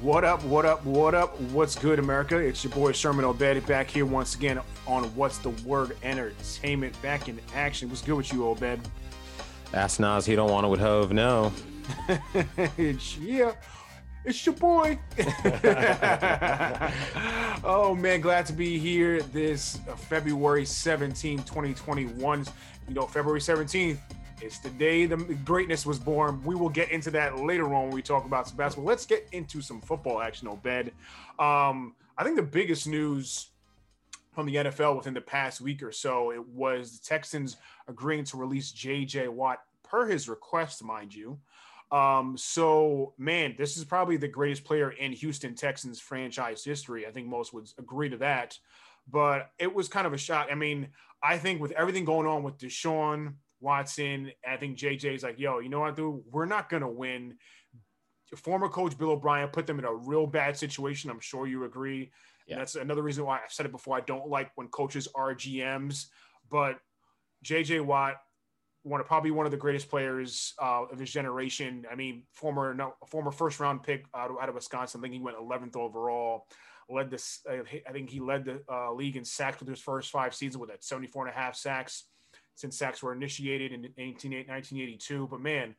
What up, what up, what up? What's good, America? It's your boy Sherman Obed back here once again on What's the Word Entertainment. Back in action. What's good with you, Obed? Ask Nas, he don't want it with Hove. No. it's, yeah, it's your boy. oh, man, glad to be here this February 17, 2021. You know, February 17th, it's the day the greatness was born. We will get into that later on when we talk about some basketball. Let's get into some football action, Obed. Um, I think the biggest news from the NFL within the past week or so it was the Texans agreeing to release J.J. Watt per his request, mind you. Um, so man, this is probably the greatest player in Houston Texans franchise history. I think most would agree to that. But it was kind of a shock. I mean, I think with everything going on with Deshaun Watson. I think JJ's like, yo, you know what, dude? We're not gonna win. Former coach Bill O'Brien put them in a real bad situation. I'm sure you agree. Yeah. And that's another reason why I've said it before. I don't like when coaches are GMs, but JJ Watt, one of probably one of the greatest players uh, of his generation. I mean, former no, former first round pick out of, out of Wisconsin. I think he went 11th overall. Led this, I think he led the uh, league in sacks with his first five seasons with that 74 and a half sacks since sacks were initiated in 1982. But man,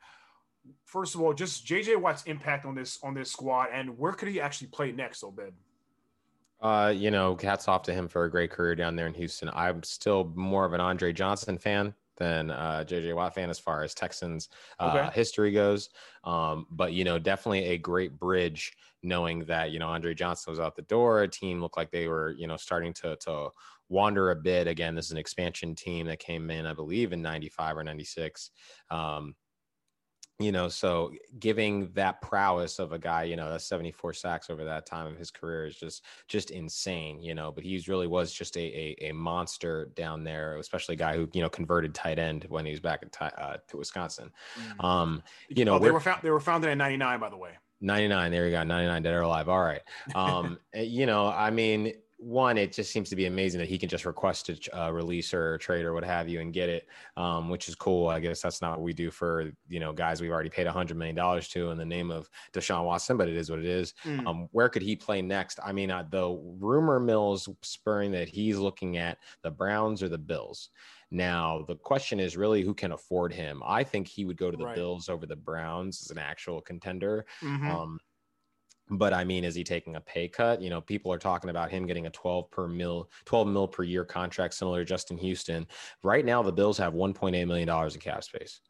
first of all, just JJ Watt's impact on this on this squad, and where could he actually play next, Obed? Uh, you know, hats off to him for a great career down there in Houston. I'm still more of an Andre Johnson fan than uh, JJ Watt fan as far as Texans uh, okay. history goes. Um, but you know, definitely a great bridge knowing that you know Andre Johnson was out the door. A team looked like they were you know starting to to wander a bit. Again, this is an expansion team that came in, I believe, in 95 or 96. Um, you know, so giving that prowess of a guy, you know, that's 74 sacks over that time of his career is just just insane, you know. But he really was just a a, a monster down there, especially a guy who you know converted tight end when he was back at uh, to Wisconsin. Mm-hmm. Um, you know, oh, they were found they were founded in '99, by the way. 99. There you go. 99 dead or alive. All right. Um, eh, you know, I mean, one, it just seems to be amazing that he can just request a uh, release or trade or what have you and get it, um, which is cool. I guess that's not what we do for you know guys we've already paid a hundred million dollars to in the name of Deshaun Watson, but it is what it is. Mm. Um, where could he play next? I mean, uh, the rumor mills spurring that he's looking at the Browns or the Bills. Now, the question is really who can afford him. I think he would go to the right. Bills over the Browns as an actual contender. Mm-hmm. Um, but I mean, is he taking a pay cut? You know, people are talking about him getting a 12 per mil, 12 mil per year contract, similar to Justin Houston. Right now, the Bills have 1.8 million dollars in cap space.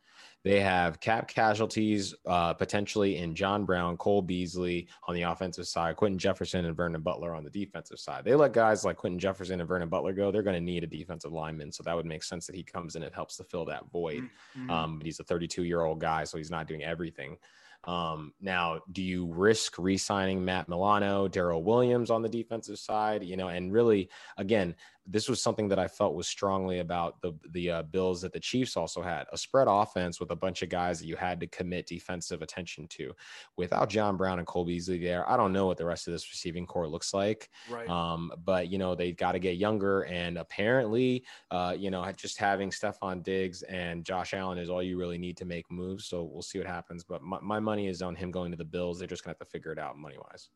They have cap casualties uh, potentially in John Brown, Cole Beasley on the offensive side, Quinton Jefferson and Vernon Butler on the defensive side. They let guys like Quinton Jefferson and Vernon Butler go. They're going to need a defensive lineman, so that would make sense that he comes in and helps to fill that void. Mm-hmm. Um, but he's a 32 year old guy, so he's not doing everything. Um, now, do you risk re-signing Matt Milano, Daryl Williams on the defensive side? You know, and really, again, this was something that I felt was strongly about the the uh, Bills that the Chiefs also had a spread offense with a bunch of guys that you had to commit defensive attention to. Without John Brown and Cole Beasley there, I don't know what the rest of this receiving corps looks like. Right. Um, but you know they got to get younger, and apparently, uh, you know, just having Stefon Diggs and Josh Allen is all you really need to make moves. So we'll see what happens. But my, my money is on him going to the Bills. They're just gonna have to figure it out money wise.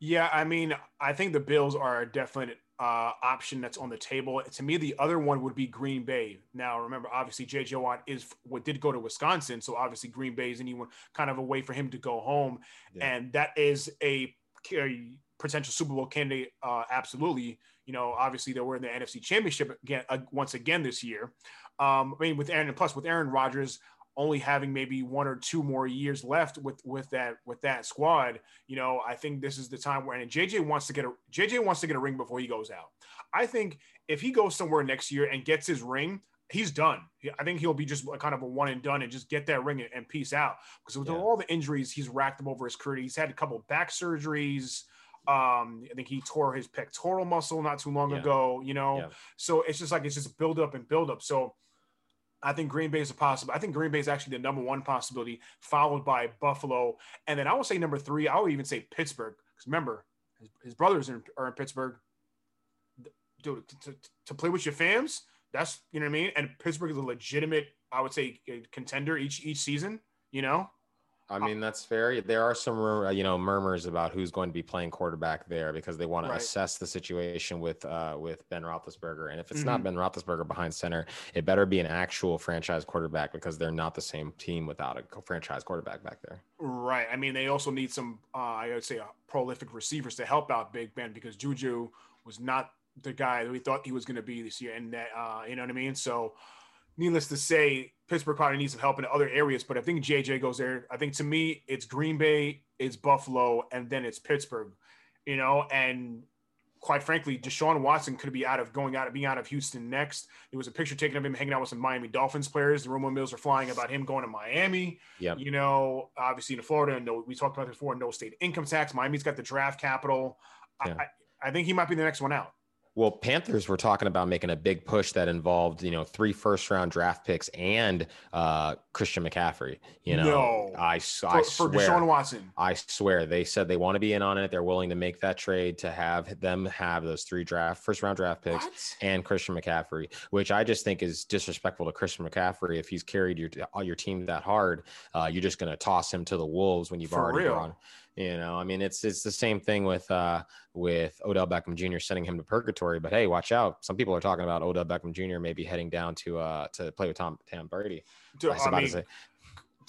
Yeah, I mean, I think the Bills are a definite uh, option that's on the table. To me, the other one would be Green Bay. Now, remember, obviously, J.J. Watt is what did go to Wisconsin, so obviously Green Bay is anyone kind of a way for him to go home, yeah. and that is a, a potential Super Bowl candidate. Uh, absolutely, you know, obviously they were in the NFC Championship again uh, once again this year. Um, I mean, with Aaron, and plus with Aaron Rodgers, only having maybe one or two more years left with with that with that squad, you know, I think this is the time where and JJ wants to get a JJ wants to get a ring before he goes out. I think if he goes somewhere next year and gets his ring, he's done. I think he'll be just kind of a one and done and just get that ring and, and peace out. Because with yeah. all the injuries he's racked up over his career, he's had a couple back surgeries. Um, I think he tore his pectoral muscle not too long yeah. ago, you know. Yeah. So it's just like it's just build up and build up. So I think Green Bay is a possible. I think Green Bay is actually the number one possibility, followed by Buffalo, and then I will say number three. I would even say Pittsburgh because remember his, his brothers are in, are in, Pittsburgh. Dude, to, to, to, play with your fams, that's you know what I mean. And Pittsburgh is a legitimate, I would say, contender each each season. You know. I mean, that's fair. There are some, you know, murmurs about who's going to be playing quarterback there because they want to assess the situation with uh, with Ben Roethlisberger. And if it's mm-hmm. not Ben Roethlisberger behind center, it better be an actual franchise quarterback because they're not the same team without a franchise quarterback back there. Right. I mean, they also need some, uh, I would say, uh, prolific receivers to help out Big Ben because Juju was not the guy that we thought he was going to be this year, and that, uh, you know what I mean. So needless to say, Pittsburgh probably needs some help in other areas. But I think JJ goes there. I think to me, it's Green Bay, it's Buffalo, and then it's Pittsburgh. You know, and quite frankly, Deshaun Watson could be out of going out of being out of Houston next. There was a picture taken of him hanging out with some Miami Dolphins players. The rumor mills are flying about him going to Miami. Yeah. You know, obviously in Florida, no, we talked about this before, no state income tax. Miami's got the draft capital. Yeah. I, I think he might be the next one out. Well, Panthers were talking about making a big push that involved, you know, three first round draft picks and uh, Christian McCaffrey. You know, no. I, I for, swear, for Deshaun Watson. I swear they said they want to be in on it. They're willing to make that trade to have them have those three draft first round draft picks what? and Christian McCaffrey, which I just think is disrespectful to Christian McCaffrey. If he's carried your your team that hard, uh, you're just going to toss him to the wolves when you've for already real. gone. You know, I mean, it's it's the same thing with uh, with Odell Beckham Jr. sending him to purgatory. But hey, watch out! Some people are talking about Odell Beckham Jr. maybe heading down to uh, to play with Tom Tom Brady. Dude, I, I mean,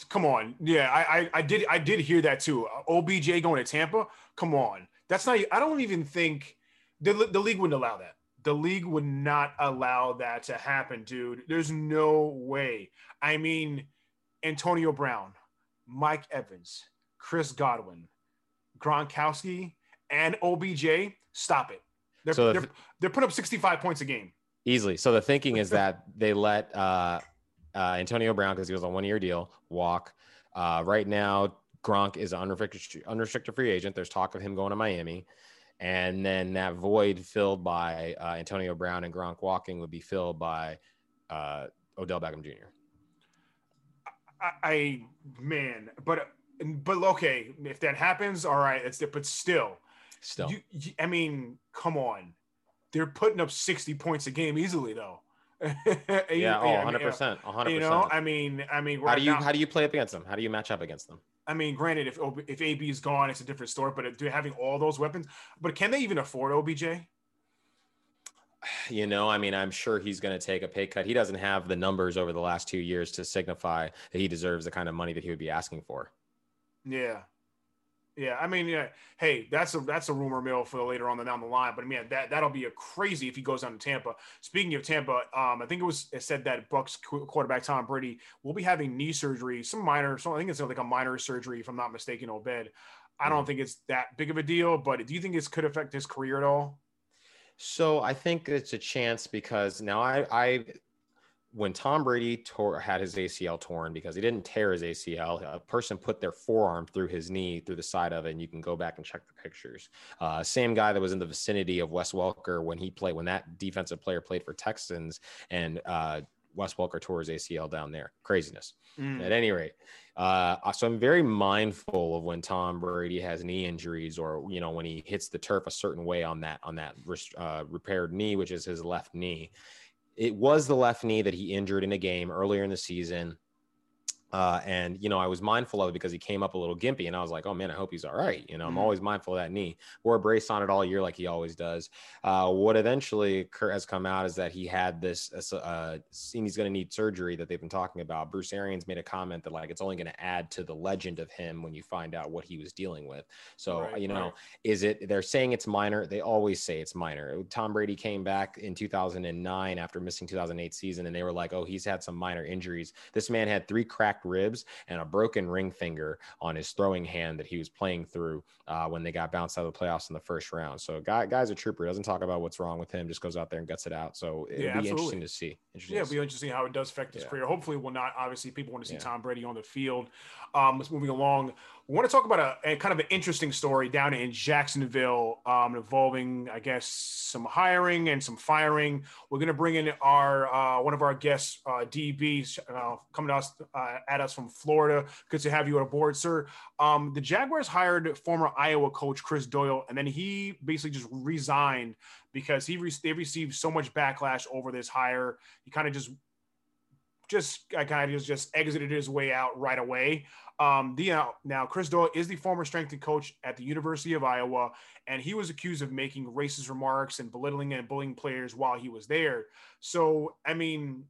come on, yeah, I, I I did I did hear that too. OBJ going to Tampa. Come on, that's not. I don't even think the the league wouldn't allow that. The league would not allow that to happen, dude. There's no way. I mean, Antonio Brown, Mike Evans, Chris Godwin, Gronkowski, and OBJ, stop it. They're, so they're, they're putting up 65 points a game. Easily. So the thinking is that they let uh, uh, Antonio Brown, because he was on one year deal, walk. Uh, right now, Gronk is an unrestricted, unrestricted free agent. There's talk of him going to Miami. And then that void filled by uh, Antonio Brown and Gronk walking would be filled by uh, Odell Beckham Jr. I, I man, but but okay, if that happens, all right, it's but still, still, you, you, I mean, come on, they're putting up sixty points a game easily though. yeah, oh, 100 percent, one hundred percent. You know, I mean, I mean, how do you now, how do you play up against them? How do you match up against them? I mean, granted, if if AB is gone, it's a different story. But having all those weapons, but can they even afford OBJ? You know, I mean, I'm sure he's going to take a pay cut. He doesn't have the numbers over the last two years to signify that he deserves the kind of money that he would be asking for. Yeah. Yeah, I mean, yeah. Hey, that's a that's a rumor mill for later on down the line. But I mean, that that'll be a crazy if he goes down to Tampa. Speaking of Tampa, um, I think it was it said that Bucs quarterback Tom Brady will be having knee surgery, some minor. So I think it's like a minor surgery, if I'm not mistaken. Obed, I don't mm. think it's that big of a deal. But do you think this could affect his career at all? So I think it's a chance because now I I when Tom Brady tore, had his ACL torn because he didn't tear his ACL, a person put their forearm through his knee through the side of it, and you can go back and check the pictures. Uh, same guy that was in the vicinity of Wes Welker when he played when that defensive player played for Texans, and uh, Wes Welker tore his ACL down there. Craziness. Mm. At any rate, uh, so I'm very mindful of when Tom Brady has knee injuries, or you know when he hits the turf a certain way on that on that uh, repaired knee, which is his left knee it was the left knee that he injured in a game earlier in the season. Uh, and you know, I was mindful of it because he came up a little gimpy, and I was like, "Oh man, I hope he's all right." You know, I'm mm-hmm. always mindful of that knee. Wore a brace on it all year, like he always does. Uh, what eventually has come out is that he had this, uh, seen he's going to need surgery that they've been talking about. Bruce Arians made a comment that like it's only going to add to the legend of him when you find out what he was dealing with. So right, you know, right. is it? They're saying it's minor. They always say it's minor. Tom Brady came back in 2009 after missing 2008 season, and they were like, "Oh, he's had some minor injuries." This man had three cracked ribs and a broken ring finger on his throwing hand that he was playing through uh, when they got bounced out of the playoffs in the first round. So, guy, guy's a trooper. Doesn't talk about what's wrong with him. Just goes out there and gets it out. So, it'll yeah, be interesting to see. Interesting yeah, it'll be interesting how it does affect his yeah. career. Hopefully, will not. Obviously, people want to see yeah. Tom Brady on the field. Um, let's moving along. We want to talk about a, a, kind of an interesting story down in Jacksonville um, involving, I guess, some hiring and some firing. We're going to bring in our uh, one of our guests, uh, DBs, uh, coming to us, uh, at us from Florida. Good to have you on board, sir. Um, the Jaguars hired former Iowa coach Chris Doyle, and then he basically just resigned because he re- they received so much backlash over this hire. He kind of just just I kind of just exited his way out right away. Um, the, uh, now, Chris Doyle is the former strength and coach at the University of Iowa, and he was accused of making racist remarks and belittling and bullying players while he was there. So, I mean,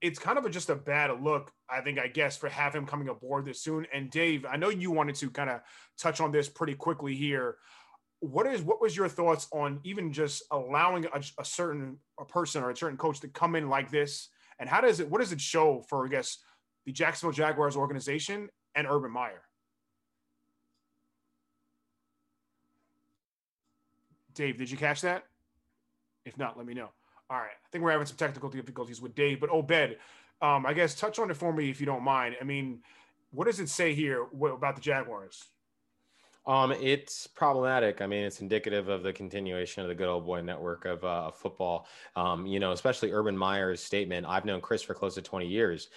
it's kind of a, just a bad look, I think, I guess, for have him coming aboard this soon. And Dave, I know you wanted to kind of touch on this pretty quickly here. What is what was your thoughts on even just allowing a, a certain a person or a certain coach to come in like this? And how does it what does it show for I guess the Jacksonville Jaguars organization and Urban Meyer. Dave, did you catch that? If not, let me know. All right. I think we're having some technical difficulties with Dave, but Obed, um, I guess touch on it for me if you don't mind. I mean, what does it say here about the Jaguars? Um, it's problematic. I mean, it's indicative of the continuation of the good old boy network of uh, football. Um, you know, especially Urban Meyer's statement. I've known Chris for close to 20 years.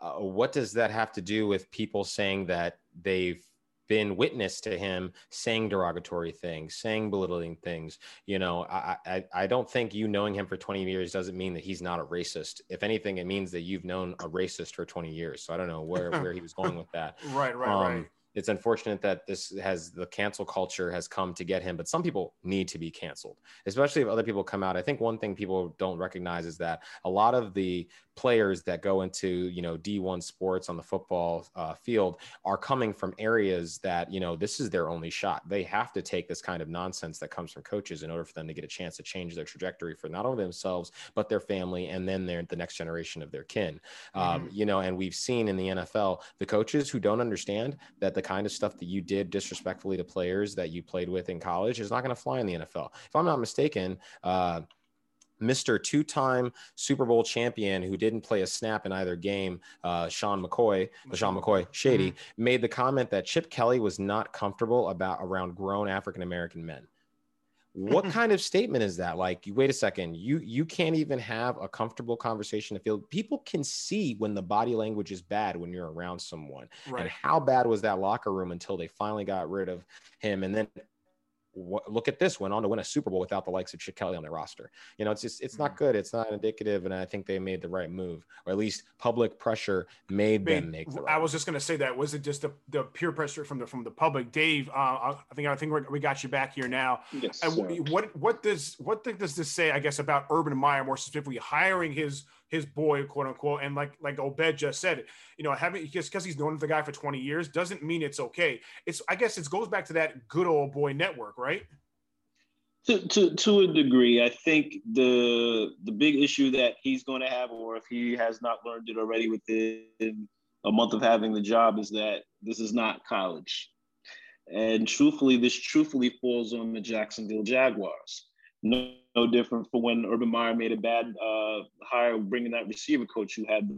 Uh, what does that have to do with people saying that they've been witness to him saying derogatory things, saying belittling things. You know, I, I, I don't think you knowing him for 20 years doesn't mean that he's not a racist. If anything, it means that you've known a racist for 20 years. So I don't know where, where he was going with that. right, right, um, right it's unfortunate that this has the cancel culture has come to get him but some people need to be canceled especially if other people come out. I think one thing people don't recognize is that a lot of the players that go into you know d1 sports on the football uh, field are coming from areas that you know this is their only shot. They have to take this kind of nonsense that comes from coaches in order for them to get a chance to change their trajectory for not only themselves but their family and then their the next generation of their kin. Um, mm-hmm. you know and we've seen in the nfl the coaches who don't understand that the kind of stuff that you did disrespectfully to players that you played with in college is not going to fly in the NFL. If I'm not mistaken, uh, Mr. two time Super Bowl champion who didn't play a snap in either game, uh, Sean McCoy, Sean McCoy, Shady, mm-hmm. made the comment that Chip Kelly was not comfortable about around grown African American men what kind of statement is that? Like wait a second you you can't even have a comfortable conversation to feel people can see when the body language is bad when you're around someone. Right. and how bad was that locker room until they finally got rid of him? And then look at this went on to win a Super Bowl without the likes of Chip Kelly on their roster. You know, it's just it's not mm-hmm. good. It's not indicative, and I think they made the right move, or at least public pressure made them make the right. I was just going to say that was it just the, the peer pressure from the from the public. Dave, uh, I think I think we got you back here now. Yes. And what what does what does this say? I guess about Urban Meyer more specifically hiring his his boy, quote unquote. And like like Obed just said, you know, having just because he's known the guy for 20 years doesn't mean it's okay. It's I guess it goes back to that good old boy network, right? To, to, to a degree, I think the the big issue that he's going to have, or if he has not learned it already within a month of having the job, is that this is not college. And truthfully, this truthfully falls on the Jacksonville Jaguars. No, no different for when Urban Meyer made a bad uh, hire bringing that receiver coach who had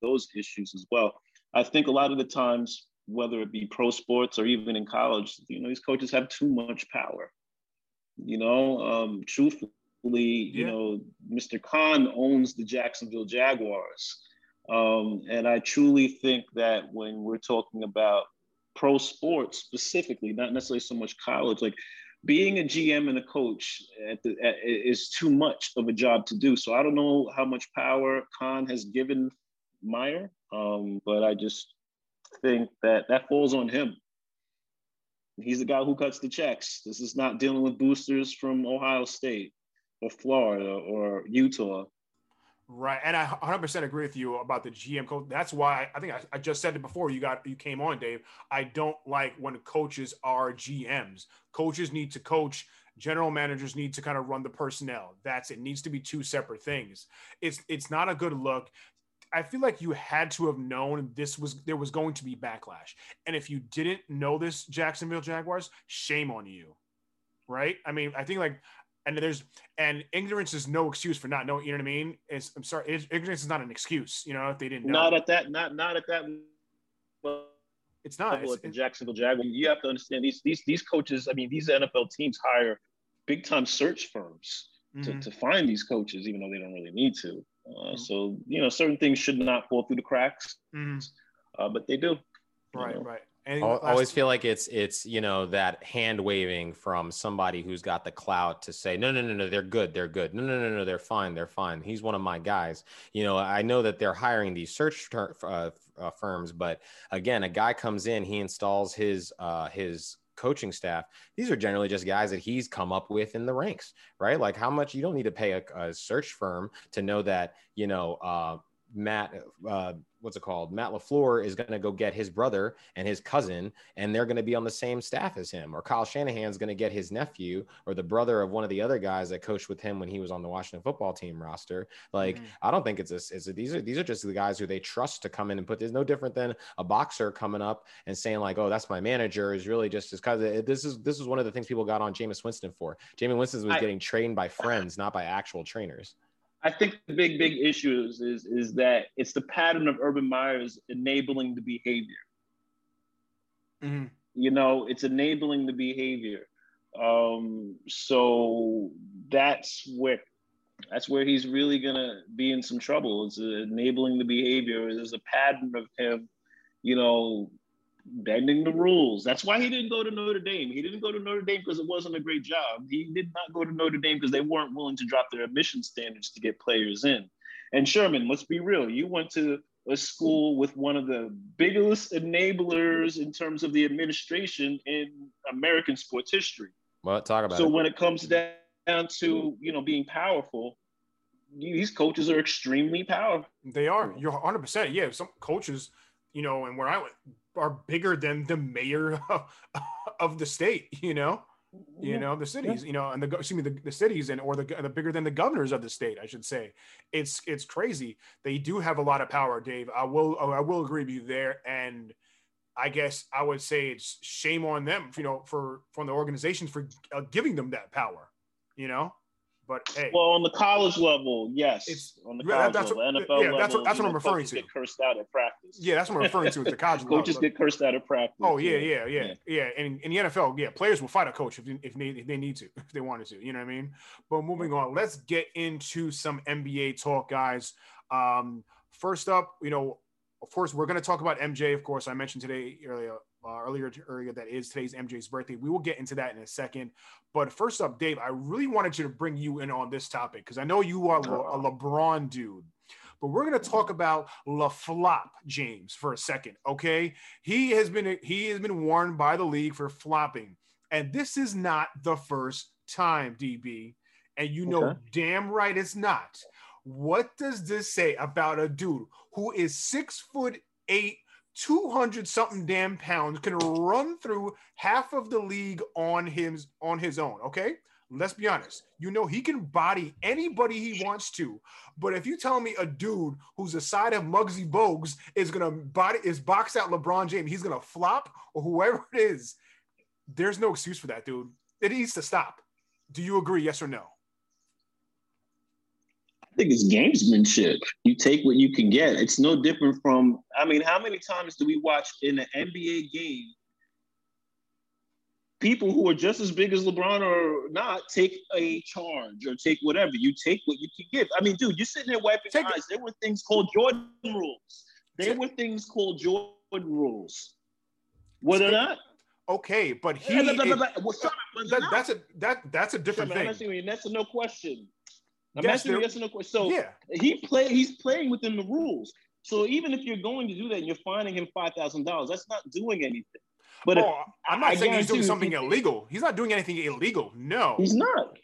those issues as well. I think a lot of the times, whether it be pro sports or even in college, you know, these coaches have too much power. You know, um, truthfully, yeah. you know, Mr. Khan owns the Jacksonville Jaguars. Um, and I truly think that when we're talking about pro sports specifically, not necessarily so much college, like being a GM and a coach at the, at, is too much of a job to do. So I don't know how much power Khan has given Meyer, um, but I just think that that falls on him. He's the guy who cuts the checks. This is not dealing with boosters from Ohio State or Florida or Utah. Right, and I 100% agree with you about the GM coach. That's why I think I, I, just said it before you got you came on, Dave. I don't like when coaches are GMs. Coaches need to coach. General managers need to kind of run the personnel. That's it. Needs to be two separate things. It's it's not a good look. I feel like you had to have known this was there was going to be backlash, and if you didn't know this, Jacksonville Jaguars, shame on you right? I mean, I think like and there's and ignorance is no excuse for not knowing. You know what I mean? It's, I'm sorry, ignorance is not an excuse. You know, if they didn't know. Not at that. Not not at that. Well, it's not. It's, at the Jacksonville Jaguars. You have to understand these these these coaches. I mean, these NFL teams hire big time search firms mm-hmm. to, to find these coaches, even though they don't really need to. Uh, mm-hmm. So you know, certain things should not fall through the cracks, mm-hmm. uh, but they do. Right, know? right I always feel like it's it's you know that hand waving from somebody who's got the clout to say no no no no they're good they're good. No no no no they're fine they're fine. He's one of my guys. You know I know that they're hiring these search ter- uh, uh, firms but again a guy comes in he installs his uh, his coaching staff. These are generally just guys that he's come up with in the ranks right? Like how much you don't need to pay a, a search firm to know that you know uh, Matt, uh, what's it called? Matt LaFleur is going to go get his brother and his cousin, and they're going to be on the same staff as him. Or Kyle Shanahan's going to get his nephew or the brother of one of the other guys that coached with him when he was on the Washington football team roster. Like, mm-hmm. I don't think it's a, it's a, these are these are just the guys who they trust to come in and put. There's no different than a boxer coming up and saying like, "Oh, that's my manager." Is really just because this is this is one of the things people got on Jameis Winston for. Jameis Winston was I, getting trained by friends, not by actual trainers. I think the big, big issue is, is, is that it's the pattern of Urban Meyer's enabling the behavior. Mm-hmm. You know, it's enabling the behavior. Um, so that's where that's where he's really gonna be in some trouble. It's enabling the behavior. There's a pattern of him, you know, bending the rules. That's why he didn't go to Notre Dame. He didn't go to Notre Dame because it wasn't a great job. He did not go to Notre Dame because they weren't willing to drop their admission standards to get players in. And Sherman, let's be real. You went to a school with one of the biggest enablers in terms of the administration in American sports history. Well, talk about so it. when it comes down to you know being powerful, these coaches are extremely powerful. They are. You're 100. percent Yeah, some coaches, you know, and where I went, are bigger than the mayor of, of the state, you know, you yeah. know, the cities, yeah. you know, and the, excuse me, the, the cities and, or the, the bigger than the governors of the state, I should say. It's, it's crazy. They do have a lot of power, Dave. I will, I will agree with you there. And I guess I would say it's shame on them, you know, for, from the organizations for uh, giving them that power, you know? But hey, well, on the college level, yes, it's on the college that's level, what, NFL yeah, level, that's what, that's what I'm referring to. Get cursed out at practice. Yeah, that's what I'm referring to. Is the college coaches level. get cursed out at practice. Oh yeah, yeah, yeah, yeah. yeah. And in the NFL, yeah, players will fight a coach if if they, if they need to, if they wanted to. You know what I mean? But moving on, let's get into some NBA talk, guys. Um, first up, you know, of course, we're going to talk about MJ. Of course, I mentioned today earlier uh, earlier earlier that is today's MJ's birthday. We will get into that in a second. But first up, Dave, I really wanted you to bring you in on this topic because I know you are a LeBron dude. But we're going to talk about LaFlop James for a second, okay? He has been he has been warned by the league for flopping, and this is not the first time, DB. And you know okay. damn right it's not. What does this say about a dude who is six foot eight, 200 something damn pounds can run through half of the league on his on his own okay? Let's be honest. You know he can body anybody he wants to but if you tell me a dude who's the side of Muggsy Bogues is gonna body is box out LeBron James he's gonna flop or whoever it is there's no excuse for that dude. It needs to stop. Do you agree? Yes or no think it's gamesmanship. You take what you can get. It's no different from, I mean, how many times do we watch in an NBA game people who are just as big as LeBron or not take a charge or take whatever? You take what you can give. I mean, dude, you're sitting there wiping take your eyes. There were things called Jordan rules. There were things called Jordan rules. Were there not? Okay, but he. Yeah, blah, blah, blah, well, sorry, that, that's a that that's a different thing. That's a no question. I'm yes, asking yes or no question. So yeah. he play he's playing within the rules. So even if you're going to do that and you're finding him five thousand dollars, that's not doing anything. But oh, if, I'm not I saying he's doing something illegal. He's not doing anything illegal. No, he's not.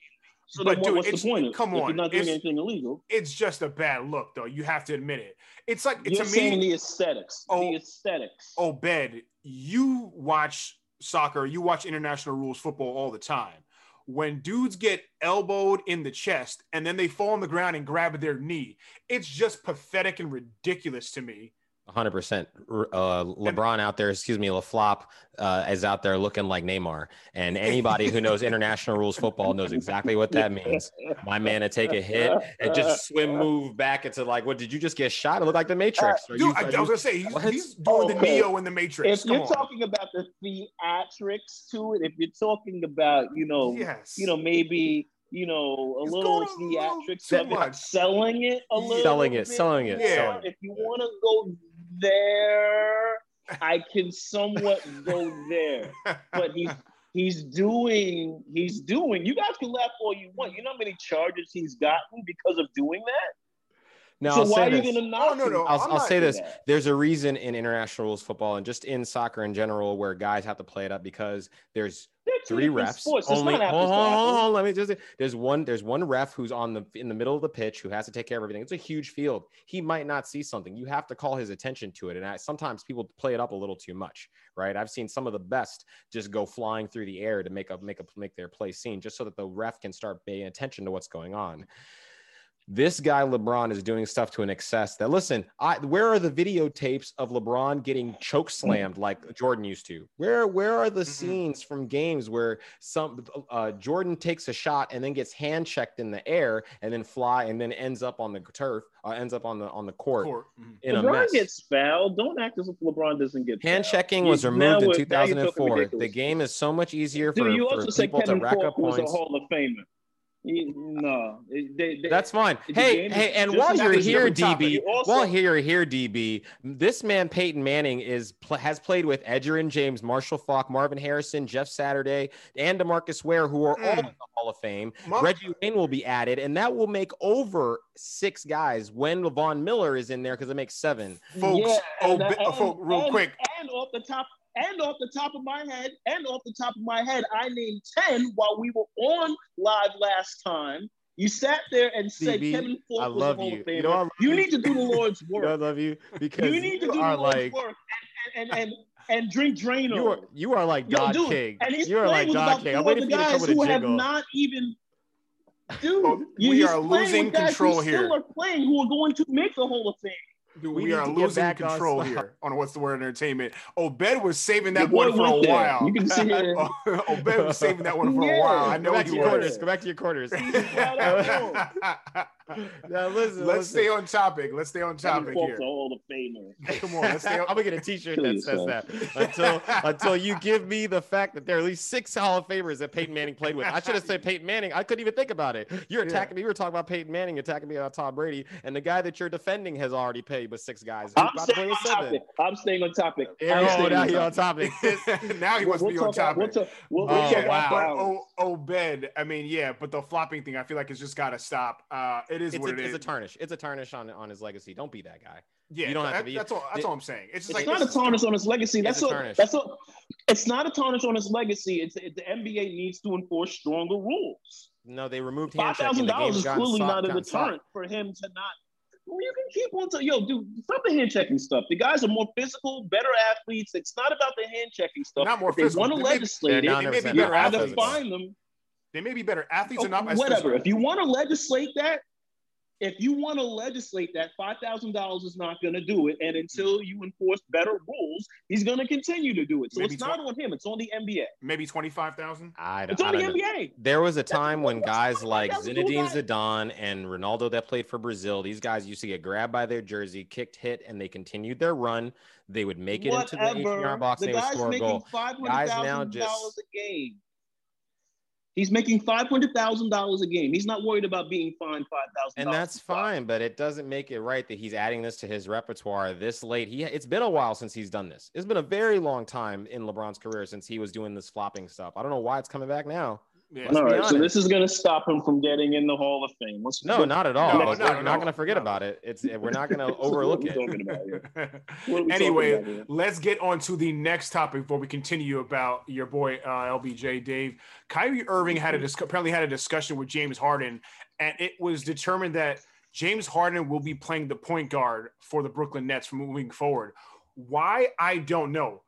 So but dude, what's the point? come on, you're not doing anything illegal. It's just a bad look, though. You have to admit it. It's like you're to saying the aesthetics. Oh, the aesthetics. Oh, bed. You watch soccer. You watch international rules football all the time when dudes get elbowed in the chest and then they fall on the ground and grab their knee. It's just pathetic and ridiculous to me 100%. Uh, LeBron out there, excuse me, LaFlop uh, is out there looking like Neymar. And anybody who knows international rules football knows exactly what that means. My man to take a hit and just swim move back into like, what did you just get shot? It looked like the Matrix. Uh, dude, you, I, I, was going to say, he's, he's doing okay. the Neo in the Matrix. If Come you're on. talking about the theatrics to it, if you're talking about, you know, yes. you know, maybe you know, a little theatrics, selling it a little, selling it, selling it. Yeah. If you want to go there. I can somewhat go there, but he's he's doing he's doing. You guys can laugh all you want. You know how many charges he's gotten because of doing that. Now, so I'll why say are you going to knock? Oh, no, no, I'll, I'm I'll not say this. that? There's a reason in international rules football and just in soccer in general where guys have to play it up because there's three refs. sports. Only not hold, apples to hold let me just there's one there's one ref who's on the in the middle of the pitch who has to take care of everything. It's a huge field. He might not see something. You have to call his attention to it. And I, sometimes people play it up a little too much, right? I've seen some of the best just go flying through the air to make up make a make their play seen just so that the ref can start paying attention to what's going on. This guy LeBron is doing stuff to an excess that listen, I where are the videotapes of LeBron getting choke slammed like Jordan used to? Where where are the Mhm. scenes from games where some uh, Jordan takes a shot and then gets hand checked in the air and then fly and then ends up on the turf, uh, ends up on the on the court, Court. Mhm. in a LeBron mess. gets fouled. Don't act as if LeBron doesn't get Hand fouled. checking was removed in now you're 2004. The game is so much easier for, you for also said people to Kevin rack Faulk up was a. Hall of Famer. You- no, they, they, That's fine. Hey, hey, and just while you're here. DB, You also- while you're here, DB, this man Peyton Manning is pl- has played with Edgerrin James, Marshall Faulk, Marvin Harrison, Jeff Saturday, and DeMarcus Ware, who are all Mm. in the Hall of Fame. My- Reggie Wayne will be added, and that will make over six guys when Levon Miller is in there because it makes seven. folks, Yeah, oh, and- bi- uh, and- folk, real and- quick. And off the top, and off the top of my head, and off the top of my head, I named ten while we were on live last time. You sat there and said DB, Kevin Faulk I was love Hall you. of Famer. You know I love You you. need to do the Lord's work. I love you because you need to you do the are Lord's like work and and, and, and drink Drano. you are you are like Yo, God dude, King. And he's You are like God King. I'm waiting for you to come guys with a who have not even. Dude, you- we are losing with guys who control still here. are playing who are going to make the Hall of Fame. Dude, We we, are losing back on control here on what's the word entertainment. Obed was saving that one for a there. while. You can see it. Obed was saving that one for a while. I know Go know back he to your quarters. Go back to your quarters. now listen. Let's listen. stay on topic. Let's stay on topic here. a Hall of Famer. Come on, let's stay I'm gonna get a T-shirt that says yourself. that until until you give me the fact that there are at least six Hall of Famers that Peyton Manning played with. I should have said Peyton Manning. I couldn't even think about it. You're Yeah. attacking me. We were talking about Peyton Manning, attacking me about Tom Brady, and the guy that you're defending has already played with six guys. I'm about to play staying on seven. topic. I'm staying on topic. Yeah, I'm oh, staying now on on topic. topic. now he wants to be on talk- We'll topic. talk, we'll, we'll Oh, talk wow. about O- Obed, I mean, yeah, but the flopping thing, I feel like it's just got to stop. Uh, it is it's, what a, it it's a tarnish. It's a tarnish on on his legacy. Don't be that guy. yeah, you don't have to be- That's all. That's it- all I'm saying. It's just It's like not a tarnish on his legacy. That's a what. tarnish. That's what. It's not a tarnish on his legacy. It's it, the NBA needs to enforce stronger rules. No, they removed Five hand thousand checking. The dollars game's is clearly soft- not a gotten soft. deterrent for him to not. Well, you can keep on to yo, dude. Stop the hand checking stuff. The guys are more physical, better athletes. It's not about the hand checking stuff. Not more if they want to They may- legislate They're it, They may be 100% you better athletes. find them They may be better athletes Oh, or not. whatever. physical. If you want to legislate that, if you want to legislate that, five thousand dollars is not going to do it. And until mm-hmm. you enforce better rules, he's going to continue to do it. So Maybe it's not on him; it's on the NBA. maybe twenty five thousand. I, It's on the don't know. NBA. There was a time what- when guys like else do Zinedine? Zidane and Ronaldo that played for Brazil, these guys used to get grabbed by their jersey, kicked, hit, and they continued their run. They would make it into the 18 box the and they would score a goal. Guys now just- dollars a game. He's making five hundred thousand dollars a game. He's not worried about being fined five thousand. And that's fine, but it doesn't make it right that he's adding this to his repertoire this late. He it's been a while since he's done this. It's been a very long time in LeBron's career since he was doing this flopping stuff. I don't know why it's coming back now. Yeah. Let's All be right, so this is going to stop him from getting in the Hall of Fame. Let's No, not at all. No, no, we're no, not no, going to forget no. about it. It's we're not going to What are overlook we it. about here? What are we anyway, about here? let's get on to the next topic before we continue about your boy uh, LBJ Dave. Kyrie Irving had a dis- apparently had a discussion with James Harden, and it was determined that James Harden will be playing the point guard for the Brooklyn Nets from moving forward. Why I don't know.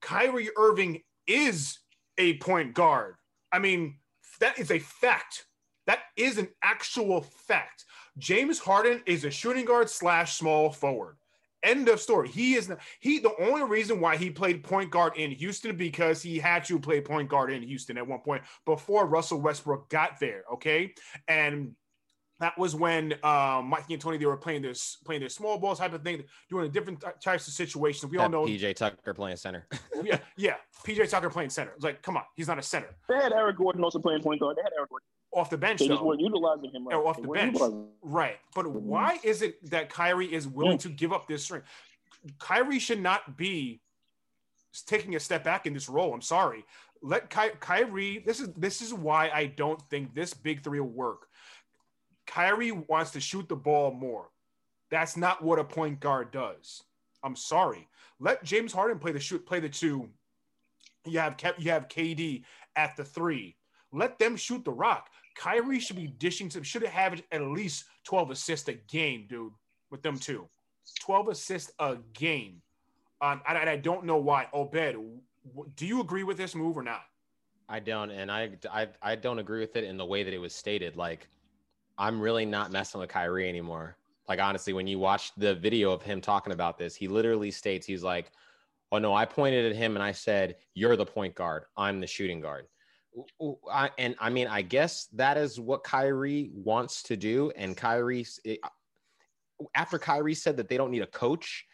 Kyrie Irving is a point guard. I mean, that is a fact. That is an actual fact. James Harden is a shooting guard slash small forward. End of story. He is he. The only reason why he played point guard in Houston because he had to play point guard in Houston at one point before Russell Westbrook got there. Okay, and that was when um, Mike D'Antoni they were playing this playing their small ball type of thing, doing different types of situations. We all know, PJ Tucker playing center. yeah, yeah. PJ Tucker playing center. It's like, come on, he's not a center They had Eric Gordon also playing point guard. They had Eric Gordon. off the bench They just though. weren't utilizing him right. Or off They the bench. Right. But why is it that Kyrie is willing to give up this string? Kyrie should not be taking a step back in this role. I'm sorry. Let Ky- Kyrie. This is this is why I don't think this big three will work. Kyrie wants to shoot the ball more. That's not what a point guard does. I'm sorry. Let James Harden play the shoot, play the two. You have kept you have KD at the three. Let them shoot the rock. Kyrie should be dishing some, should have at least 12 assists a game, dude, with them two. 12 assists a game. Um, and, I don't know why. Obed, do you agree with this move or not? I don't, and I, I I don't agree with it in the way that it was stated. Like, I'm really not messing with Kyrie anymore. Like honestly, when you watch the video of him talking about this, he literally states he's like, "Oh no, I pointed at him and I said, "You're the point guard. I'm the shooting guard." I, and I mean, I guess that is what Kyrie wants to do. And Kyrie, after Kyrie said that they don't need a coach,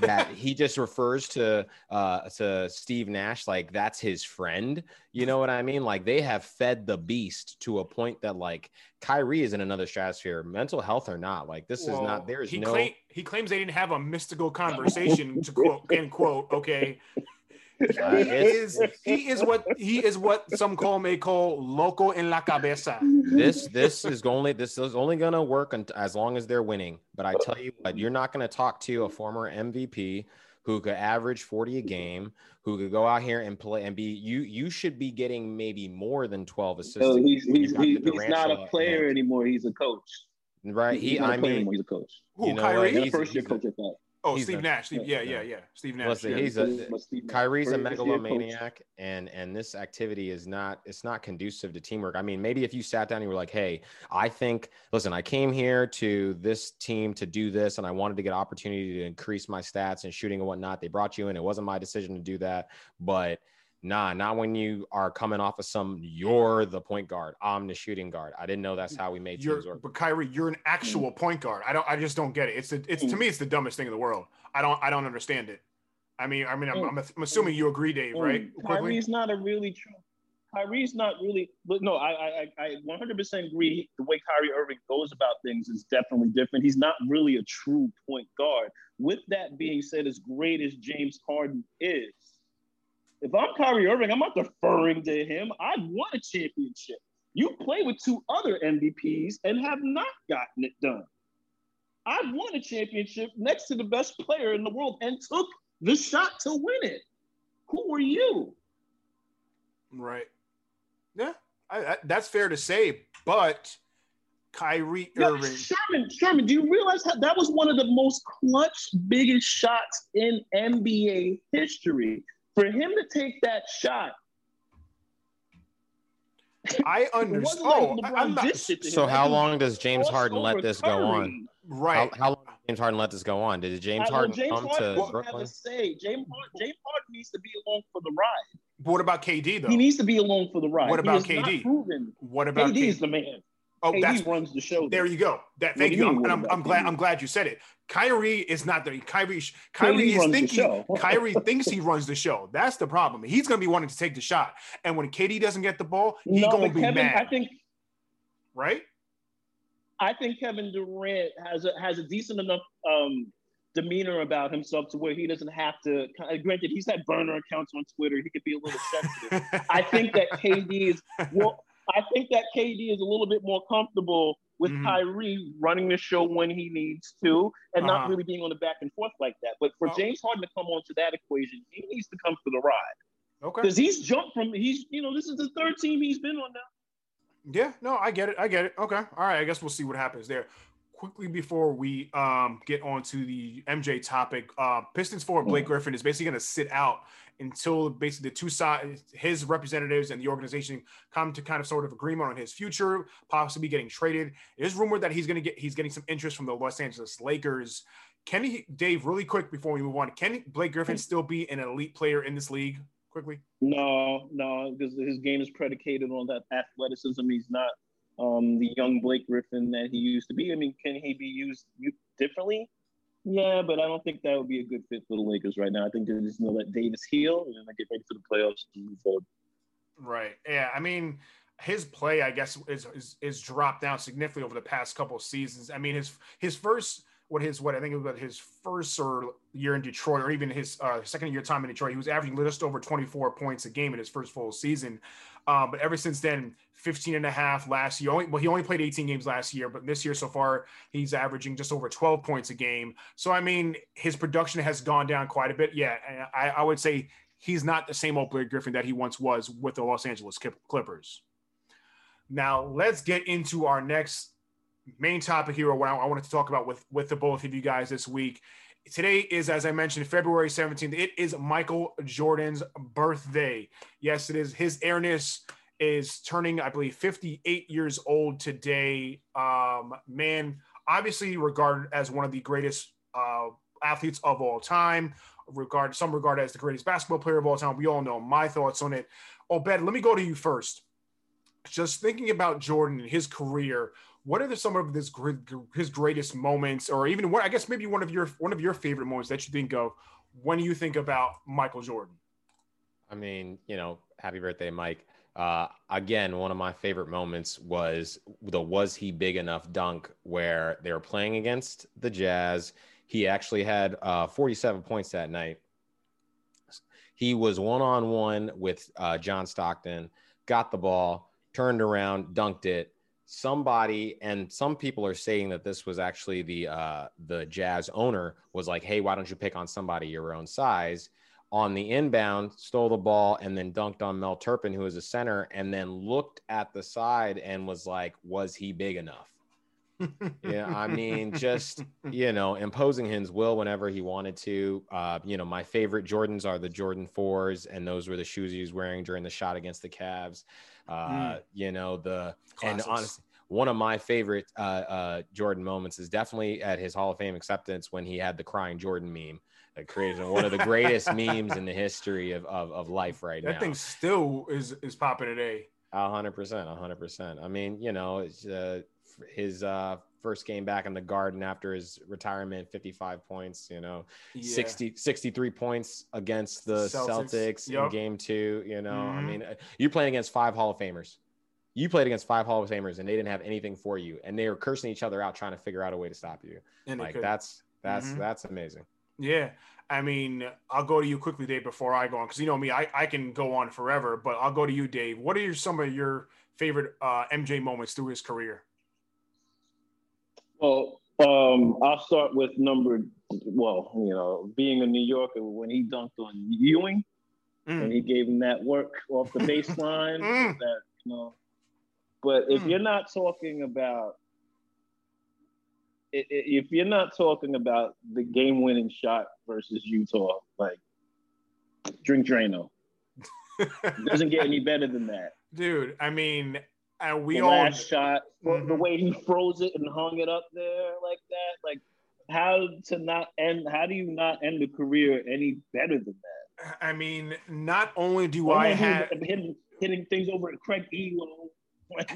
that he just refers to uh to Steve Nash like that's his friend. You know what I mean? Like they have fed the beast to a point that like Kyrie is in another stratosphere, mental health or not. Like this well, is not there's he no claim, he claims they didn't have a mystical conversation to quote end quote. Okay. Uh, he is he is what he is what some call may call loco en la cabeza. This this is only this is only gonna work as long as they're winning. But I tell you what, you're not gonna talk to a former MVP who could average 40 a game, who could go out here and play and be you you should be getting maybe more than 12 assists. No, he's he's, he's, he's not a player anymore. He's a coach. Right. He, I mean, he's a coach. Who, you know Kyrie? He's, first year coach at that. Oh, Steve a, Nash. Steve, yeah, yeah, yeah. Steve Nash. Listen, yeah. he's a Kyrie's a megalomaniac, and and this activity is not it's not conducive to teamwork. I mean, maybe if you sat down and you were like, "Hey, I think, listen, I came here to this team to do this, and I wanted to get opportunity to increase my stats and shooting and whatnot." They brought you in. It wasn't my decision to do that, but Nah, not when you are coming off of some. You're the point guard. I'm the shooting guard. I didn't know that's how we made you're, teams work. But Kyrie, you're an actual mm. point guard. I don't. I just don't get it. It's the, it's to mm. me, it's the dumbest thing in the world. I don't. I don't understand it. I mean, I mean, I'm, mm. I'm, I'm assuming you agree, Dave, right? Kyrie's not a really true. Kyrie's not really, but no, I, I, I 100% agree. The way Kyrie Irving goes about things is definitely different. He's not really a true point guard. With that being said, as great as James Harden is, if I'm Kyrie Irving, I'm not deferring to him. I won a championship. You play with two other MVPs and have not gotten it done. I won a championship next to the best player in the world and took the shot to win it. Who are you? Right. Yeah, I, I, that's fair to say. But Kyrie Irving. Sherman, Sherman, do you realize how that was one of the most clutch, biggest shots in NBA history? For him to take that shot. I understand. oh, I'm not, so how long does James Harden let this go on? Right. How, how, long did James Harden let this go on? Did James Harden James come Harden to Brooklyn? Have a say. James, James Harden needs to be along for the ride. What about KD though? He needs to be along for the ride. What about KD? What about KD? KD is the man. Oh, KD that's runs the show. There you go. That thank you. I'm, I'm, I'm glad. I'm glad you said it. Kyrie is not the Kyrie. Kyrie is thinking. Kyrie thinks he runs the show. That's the problem. He's going to be wanting to take the shot, and when KD doesn't get the ball, he's no, going to be Kevin, mad. I think. Right. I think Kevin Durant has a has a decent enough um, demeanor about himself to where he doesn't have to. Granted, he's had burner accounts on Twitter. He could be a little sensitive. I think that KD is well. I think that KD is a little bit more comfortable with mm-hmm. Kyrie running the show when he needs to and uh-huh. not really being on the back and forth like that. But for oh. James Harden to come onto that equation, he needs to come for the ride. Okay. Because he's jumped from he's you know this is the third team he's been on now. Yeah, no, I get it. I get it. Okay. All right. I guess we'll see what happens there. Quickly before we um, get on to the MJ topic, uh, Pistons forward Blake mm-hmm. Griffin is basically going to sit out until basically the two sides, his representatives and the organization come to kind of sort of agreement on his future, possibly getting traded. It is rumored that he's going to get he's getting some interest from the Los Angeles Lakers. Can he, Dave, really quick before we move on, can Blake Griffin still be an elite player in this league? Quickly. No, no, because his game is predicated on that athleticism. He's not um, the young Blake Griffin that he used to be. I mean, can he be used differently? Yeah, but I don't think that would be a good fit for the Lakers right now. I think they're just gonna let Davis heal and get ready for the playoffs. Right. Yeah. I mean, his play, I guess, is, is is dropped down significantly over the past couple of seasons. I mean, his his first what his what I think it was his first or year in Detroit or even his uh, second year time in Detroit, he was averaging just over 24 points a game in his first full season. Um, but ever since then, 15 and a half last year. Only, well, he only played 18 games last year, but this year so far, he's averaging just over 12 points a game. So, I mean, his production has gone down quite a bit. Yeah, I, I would say he's not the same old Blake Griffin that he once was with the Los Angeles Clippers. Now, let's get into our next main topic here, what I wanted to talk about with, with the both of you guys this week. Today is, as I mentioned, February 17th. It is Michael Jordan's birthday. Yes, it is. His airness is turning, I believe, 58 years old today. Um, man, obviously regarded as one of the greatest uh, athletes of all time. Regard some regard as the greatest basketball player of all time. We all know my thoughts on it. Obed, let me go to you first. Just thinking about Jordan and his career, what are the, some of his his greatest moments, or even what I guess maybe one of your one of your favorite moments that you think of when you think about Michael Jordan? I mean, you know, happy birthday, Mike. Uh, again, one of my favorite moments was the "Was he big enough?" dunk where they were playing against the Jazz. He actually had uh, 47 points that night. He was one on one with uh, John Stockton, got the ball, turned around, dunked it somebody and some people are saying that this was actually the uh the jazz owner was like hey why don't you pick on somebody your own size on the inbound stole the ball and then dunked on mel turpin who was a center and then looked at the side and was like was he big enough yeah i mean just you know imposing his will whenever he wanted to uh you know my favorite jordans are the jordan fours and those were the shoes he was wearing during the shot against the Cavs uh, mm. You know the Classics. and honestly, one of my favorite uh, uh, Jordan moments is definitely at his Hall of Fame acceptance when he had the crying Jordan meme that created one of the greatest memes in the history of, of, of life right that now. That thing still is is popping today. A hundred percent, a hundred percent. I mean, you know, uh, his uh, first game back in the garden after his retirement 55 points you know yeah. 60 63 points against the celtics, celtics yep. in game two you know mm-hmm. i mean uh, you're playing against five hall of famers you played against five hall of famers and they didn't have anything for you and they were cursing each other out trying to figure out a way to stop you and like that's that's mm-hmm. that's amazing yeah I mean, I'll go to you quickly, Dave, before I go on, because you know me, I, I can go on forever, but I'll go to you, Dave. What are your, some of your favorite uh, MJ moments through his career? Well, um, I'll start with number. Well, you know, being a New Yorker, when he dunked on Ewing, mm. and he gave him that work off the baseline, mm. that you know. But if mm. you're not talking about, if you're not talking about the game-winning shot versus Utah, like drink Drano, doesn't get any better than that, dude. I mean, and we the all shot, mm-hmm. the way he froze it and hung it up there like that, like how to not end? How do you not end a career any better than that? I mean, not only do I have hitting, hitting things over at Craig Ehlo,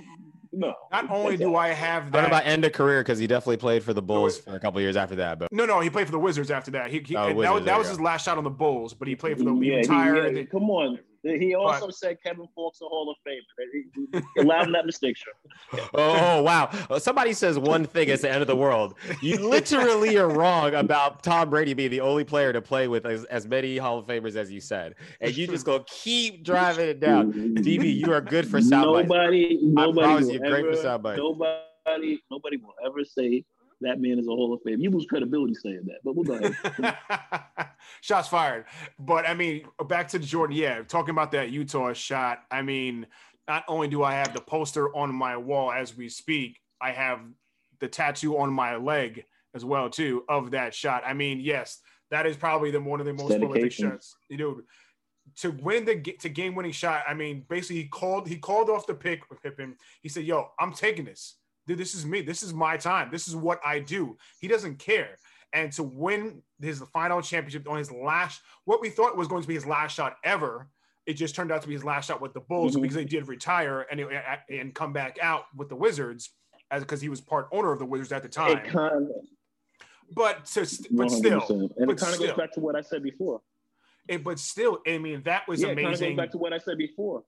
no. Not only do I have that. What about end a career? Because he definitely played for the Bulls for a couple years after that. But no, no, he played for the Wizards after that. He, he oh, that, Wizards, that was his last shot on the Bulls, but he played for the yeah, entire. He, yeah, come on, he also said Kevin Faulk's a Hall of Famer. Allowed that mistake, sure. Oh, oh, wow. Uh, somebody says one thing, it's the end of the world. You literally are wrong about Tom Brady being the only player to play with as, as many Hall of Famers as you said. And you just go keep driving it down. DB, you are good for soundbites. Nobody, nobody I promise you, great for. Nobody, nobody will ever say that man is a Hall of Fame. You lose credibility saying that, but we'll go ahead. Shots fired. But I mean, back to Jordan. Yeah, talking about that Utah shot. I mean, not only do I have the poster on my wall as we speak, I have the tattoo on my leg as well too of that shot. I mean, yes, that is probably the one of the most prolific shots. You know, to win the to game winning shot. I mean, basically he called he called off the pick of Pippen. He said, "Yo, I'm taking this." Dude, this is me. This is my time. This is what I do. He doesn't care. And to win his final championship on his last, what we thought was going to be his last shot ever, it just turned out to be his last shot with the Bulls mm-hmm. because they did retire and and come back out with the Wizards as because he was part owner of the Wizards at the time. Kind of, but to, but still, and but it kind of goes back to what I said before. It, but still, I mean, that was yeah, amazing. It kind of goes back to what I said before.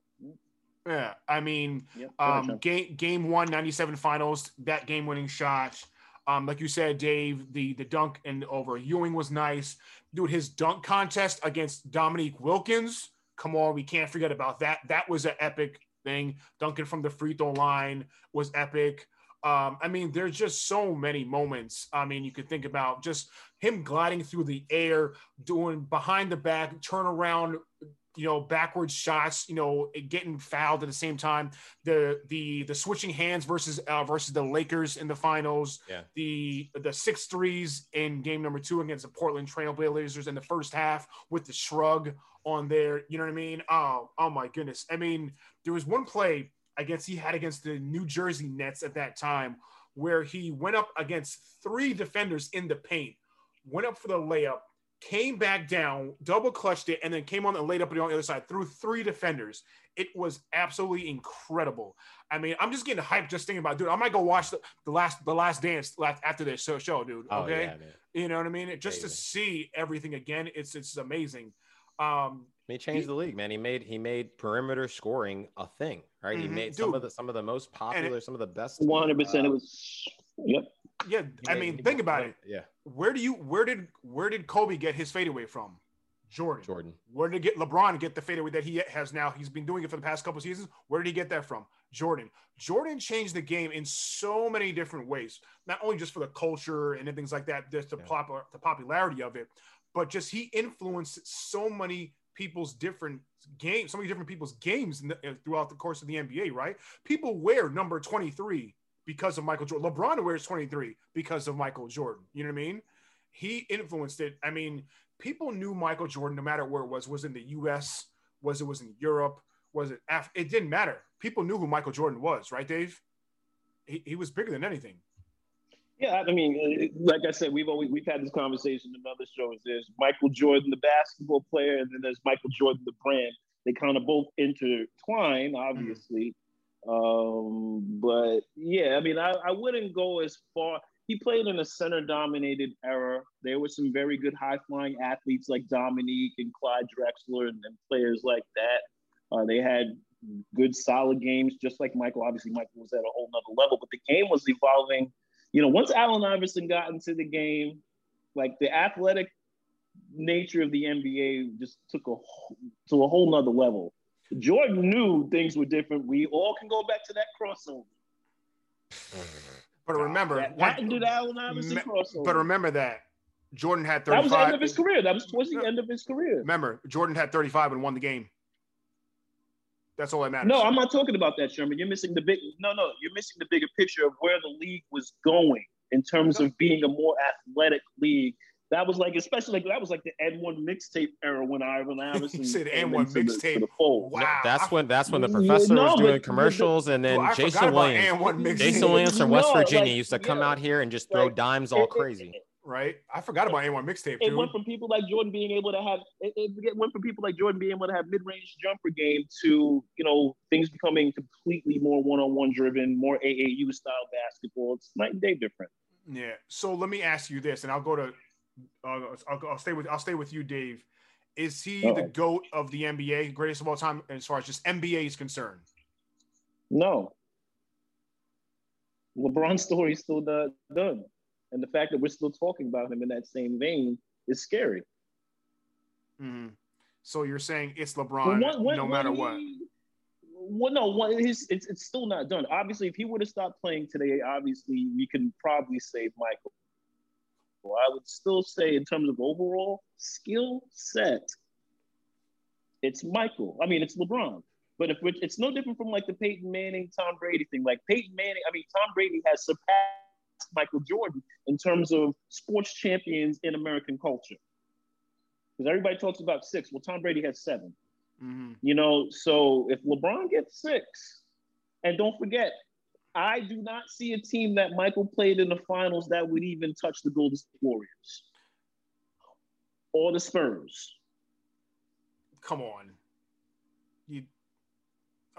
Yeah, I mean, yep. um, game game one, 97 finals, that game winning shot. Um, like you said, Dave, the the dunk and over Ewing was nice. Dude, his dunk contest against Dominique Wilkins. Come on, we can't forget about that. That was an epic thing. Dunking from the free throw line was epic. Um, I mean, there's just so many moments. I mean, you could think about just him gliding through the air, doing behind the back, turn around, you know, backwards shots, you know, getting fouled at the same time. The the the switching hands versus uh, versus the Lakers in the finals. Yeah. The the six threes in game number two against the Portland Trailblazers in the first half with the shrug on there. You know what I mean? Oh, oh my goodness. I mean, there was one play I guess he had against the New Jersey Nets at that time where he went up against three defenders in the paint, went up for the layup, came back down, double clutched it, and then came on and laid up on the other side through three defenders. It was absolutely incredible. I mean, I'm just getting hyped just thinking about, it. dude. I might go watch the, the last the last dance after this show, show dude. Oh, okay, yeah, you know what I mean? Just to see everything again, it's it's amazing. Um, he changed the league, man. He made he made perimeter scoring a thing, right? Mm-hmm. He made some of the some of the most popular, it, some of the best. One hundred percent. It uh, was. Yep. Yeah, I mean, think about it. Yeah. Where do you where did where did Kobe get his fadeaway from? Jordan. Jordan. Where did get LeBron get the fadeaway that he has now? He's been doing it for the past couple seasons. Where did he get that from? Jordan. Jordan changed the game in so many different ways. Not only just for the culture and things like that, just the, yeah. pop, the popularity of it, but just he influenced so many people's different games, so many different people's games the, throughout the course of the NBA, right? People wear number 23 because of Michael Jordan. LeBron wears 23 because of Michael Jordan. You know what I mean? He influenced it. I mean, people knew Michael Jordan no matter where it was. Was in the US? Was it was in Europe? Was it Af- it didn't matter. People knew who Michael Jordan was, right, Dave? He, he was bigger than anything. Yeah, I mean, uh, like I said, we've always we've had this conversation in other shows. There's Michael Jordan, the basketball player, and then there's Michael Jordan, the brand. They kind of both intertwine, obviously. Mm-hmm. Um, but yeah, I mean, I, I wouldn't go as far. He played in a center-dominated era. There were some very good high-flying athletes like Dominique and Clyde Drexler and, and players like that. Uh, they had good, solid games, just like Michael. Obviously, Michael was at a whole nother level, but the game was evolving – you know, once Allen Iverson got into the game, like the athletic nature of the NBA just took a to a whole nother level. Jordan knew things were different. We all can go back to that crossover. Mm-hmm. But remember, that, that did Allen Iverson crossover. But remember that Jordan had 35. That was the end of his career. That was towards the end of his career. Remember, Jordan had 35 and won the game. That's all that matters. No, I'm not talking about that, Sherman. You're missing the big. No, no, you're missing the bigger picture of where the league was going in terms of being a more athletic league. That was like, especially like that was like the AND1 mixtape era when Ivan Iverson said AND1 mixtape. Wow, that's when that's when the professor no, was doing commercials, and then oh, Jason Williams, Jason Williams from West no, Virginia like, used to come yeah, out here and just throw like, dimes all it, crazy. It, right? I forgot about AND1 mixtape. It went from people like Jordan being able to have it, it, went from people like Jordan being able to have mid-range jumper game to you know things becoming completely more one-on-one driven, more AAU style basketball. It's night and day different. Yeah. So let me ask you this, and I'll go to uh, I'll, I'll stay with I'll stay with you, Dave. Is he Uh-oh. the goat of the NBA, greatest of all time, as far as just NBA is concerned? No. LeBron's story is still done. And the fact that we're still talking about him in that same vein is scary. Mm-hmm. So you're saying it's LeBron no matter what? well, no, his, it's, it's still not done. Obviously, if he would have stopped playing today, obviously, we can probably save Michael. I would still say, in terms of overall skill set, it's Michael. I mean, it's LeBron. But if it's no different from like the Peyton Manning, Tom Brady thing. Like Peyton Manning, I mean, Tom Brady has surpassed Michael Jordan in terms of sports champions in American culture. Because everybody talks about six. Well, Tom Brady has 7 mm-hmm. You know, so if LeBron gets six, and don't forget, I do not see a team that Michael played in the finals that would even touch the Golden State Warriors or the Spurs. Come on. You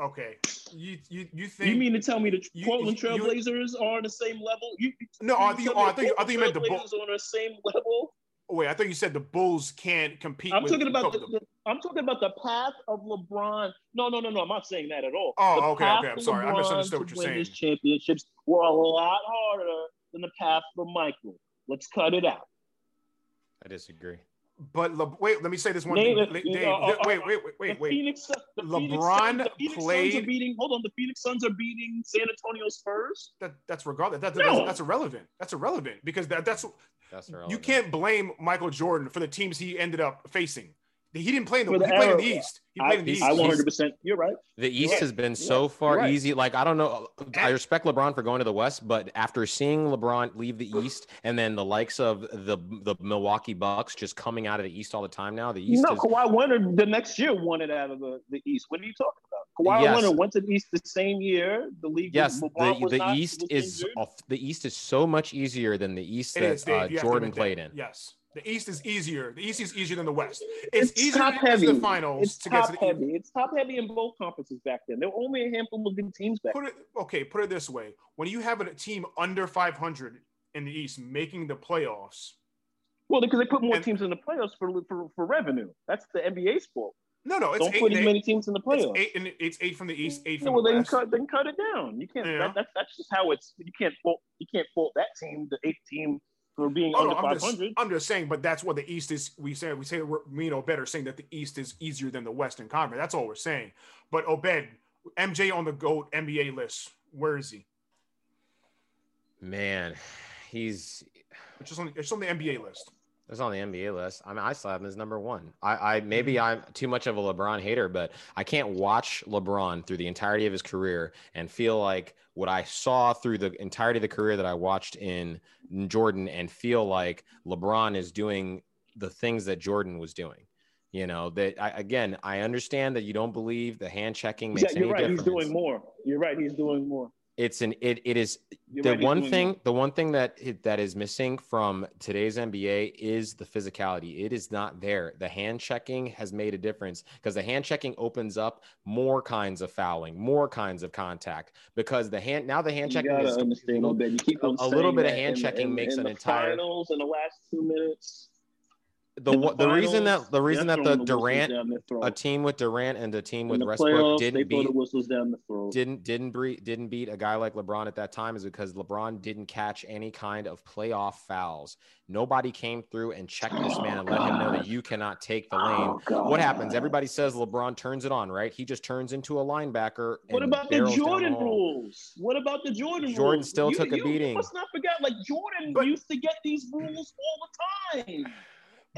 okay. You you you think? You mean to tell me the you, Portland Trailblazers you, are on the same level? You, no, I think, oh, I think I think you meant the Bulls on the same level. Wait, I thought you said the Bulls can't compete. I'm talking about the, the, I'm talking about the path of LeBron. No, no, no, no. I'm not saying that at all. Oh, the okay, okay. I'm sorry. I misunderstood what you're saying. His Championships were a lot harder than the path for Michael. Let's cut it out. I disagree. But Le- wait, let me say this one Name thing. it. Dave, Uh, wait, wait, wait, wait, the wait. Phoenix, the Phoenix LeBron Suns, the Phoenix Suns are beating. Hold on, the Phoenix Suns are beating San Antonio Spurs. That, that's regardless. That, that, No. that's, that's irrelevant. That's irrelevant because that, that's That's irrelevant. you can't blame Michael Jordan for the teams he ended up facing. He didn't play in the, the he played in the. East. He played in the East. I 100. percent You're right. The East right. has been so right. far right. easy. Like I don't know. I respect LeBron for going to the West, but after seeing LeBron leave the East and then the likes of the the Milwaukee Bucks just coming out of the East all the time now, the East no, is Kawhi Leonard the next year won it out of the, the East. What are you talking about? Kawhi Yes. Leonard went to the East the same year. The league. yes. LeBron The the not- East is off- the East is so much easier than the East It that is, Dave. uh, You have to Jordan played in. Yes. The East is easier. The East is easier than the West. It's, It's, easier top to get heavy. to the finals It's to get top to the heavy. It's top heavy in both conferences back then. There were only a handful of good teams back. Put it okay. Put it this way: when you have a team under 500 in the East making the playoffs, Well, because they put more And- teams in the playoffs for, for for revenue. That's the NBA sport. no, no, it's Don't eight. put as many teams in the playoffs. It's eight, and it's eight from the East, eight Yeah, from well, the then West. cut then cut it down. You can't. Yeah. That, that's that's just how it's. You can't fault. You can't fault that team, the eighth team, for being Oh, under no, I'm just. I'm just saying, but that's what the East is. We say we say we're me and Obed are saying that the East is easier than the Western Conference. That's all we're saying. But Obed, MJ on the GOAT NBA list, where is he? Man, he's It's just on, it's on the NBA list. It's on the NBA list. I mean, I still have him as number one. I, I maybe mm-hmm. I'm too much of a LeBron hater, but I can't watch LeBron through the entirety of his career and feel like what I saw through the entirety of the career that I watched in Jordan and feel like LeBron is doing the things that Jordan was doing. You know that I, again, I understand that you don't believe the hand checking makes Yeah, you're right. difference. He's doing more. You're right. He's doing more. It's an it it is You're the one thing more. the one thing that that is missing from today's NBA is the physicality. It is not there. The hand checking has made a difference because the hand checking opens up more kinds of fouling, more kinds of contact because the hand now the hand You checking is a bit. You keep a little bit of hand checking in- makes in an the entire- finals in the last two minutes. The the the reason that the reason that the Durant a team with Durant and a team with Westbrook playoffs, didn't beat whistles down the throat. didn't didn't beat didn't beat a guy like LeBron at that time is because LeBron didn't catch any kind of playoff fouls. Nobody came through and checked this man and let him know that you cannot take the lane. Oh, God. What happens? Everybody says LeBron turns it on, right? He just turns into a linebacker. What about the Jordan rules? What about the Jordan rules? Jordan still You- took a beating. You must not forget, like Jordan But- used to get these rules all the time.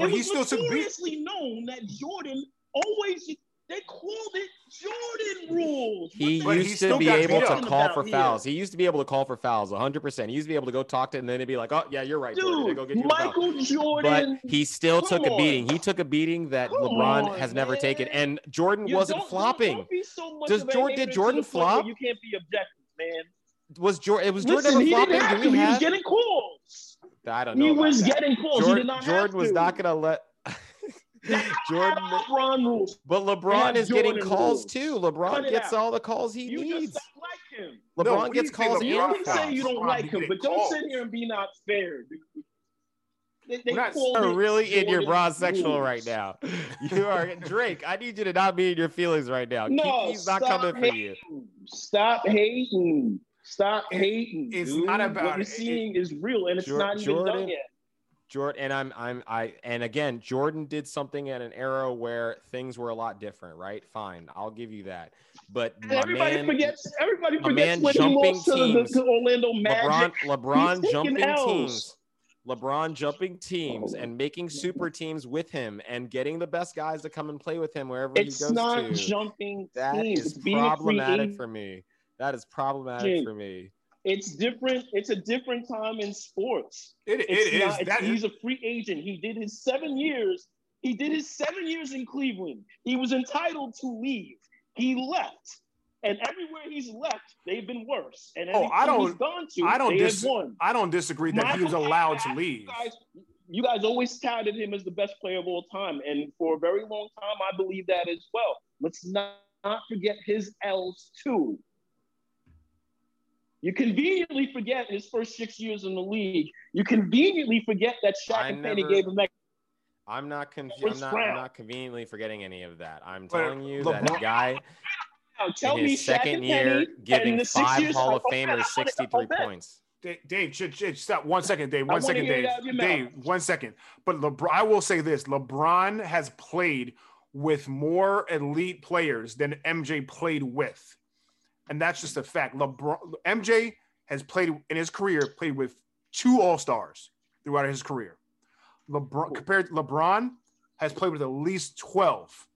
But it he was still took beat- notoriously known that Jordan always they called it Jordan rules. He What he used to be able to call for about fouls. He used to be able to call for fouls 100%. He used to be able to go talk to and then he'd be like, oh, yeah, you're right. Jordan. Dude, Go get you the foul." Michael but he still Come took a beating. He took a beating that Come LeBron on, has never taken, and Jordan you wasn't don't- flopping. Don't be so much Does Jordan- did Jordan the point where flop? You can't be objective, man. Was Jordan? It was Jordan Listen, he flopping? didn't have Do to. He was getting calls. I don't know. He was that. getting calls. he Jordan, did not Jordan have was not gonna let. Jordan, LeBron rules. but LeBron have is getting calls rules. too. LeBron gets out. all the calls he You needs. just don't like him. LeBron we gets calls LeBron You and can fouls. say you don't LeBron like him, getting but don't sit here and be not fair. dude. They, they We're not- called You're really in your Jordan broad sexual right now. You are Drake. I need you to not be in your feelings right now. No, Kiki's not stop coming for you. Stop hating. Stop It- hating. it's dude. not about- what you're it- seeing is real, and it's Jor- not even Jordan- done yet. Jordan and I'm I'm I and again Jordan did something at an era where things were a lot different, right? Fine, I'll give you that. But my everybody man, forgets. Everybody my forgets man when he jumping lost to, the, teams. to Orlando Magic. LeBron LeBron jumping Ls. teams. LeBron jumping teams and making super teams with him and getting the best guys to come and play with him wherever It's he goes It's not to. jumping That teams. is It's being a free problematic for me. That is problematic Jake, for me. It's different. It's a different time in sports. It, it It's is. not, it's- that he's a free agent. He did his seven years. He did his seven years in Cleveland. He was entitled to leave. He left. And everywhere he's left, they've been worse. And Oh, I don't- he's gone to, I don't they dis- have won. I don't disagree that he was Michael allowed to leave. You guys, you guys always touted him as the best player of all time. And for a very long time, I believe that as well. Let's not, not forget his L's too. You conveniently forget his first six years in the league. You conveniently forget that Shaq I and Penny never- gave him that. I'm not conf- I'm not, I'm not conveniently forgetting any of that. I'm telling you that a guy Now, tell in his Shaq second and year giving the five years. Hall of man, I Famers 63 oh, points. Dave, Dave, shit, shit, stop one second, Dave. One second, Dave. Dave, one second. But LeBron, I will say this: LeBron has played with more elite players than MJ played with, and that's just a fact. LeBron, MJ has played in his career, played with two All Stars throughout his career. LeBron compared LeBron has played with at least twelve,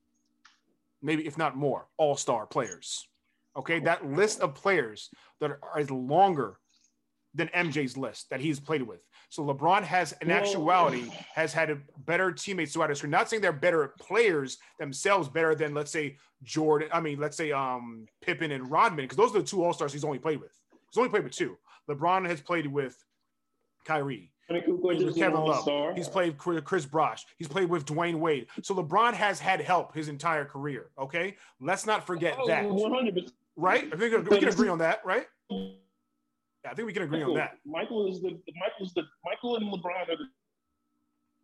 maybe if not more, All Star players. Okay, that list of players that are, is longer than MJ's list that he's played with. So LeBron has, in actuality, has had better teammates throughout his career. Not saying they're better players themselves, better than let's say Jordan. I mean, let's say um Pippen and Rodman, because those are the two All Stars he's only played with. He's only played with two. LeBron has played with Kyrie. With Kevin Love. He's played with Chris Bosh. He's played with Dwyane Wade. So LeBron has had help his entire career. Okay, let's not forget oh, that. 100%. Right? I think we can agree on that, right? I think we can agree Michael, on that. Michael is the Michael's the Michael and LeBron are the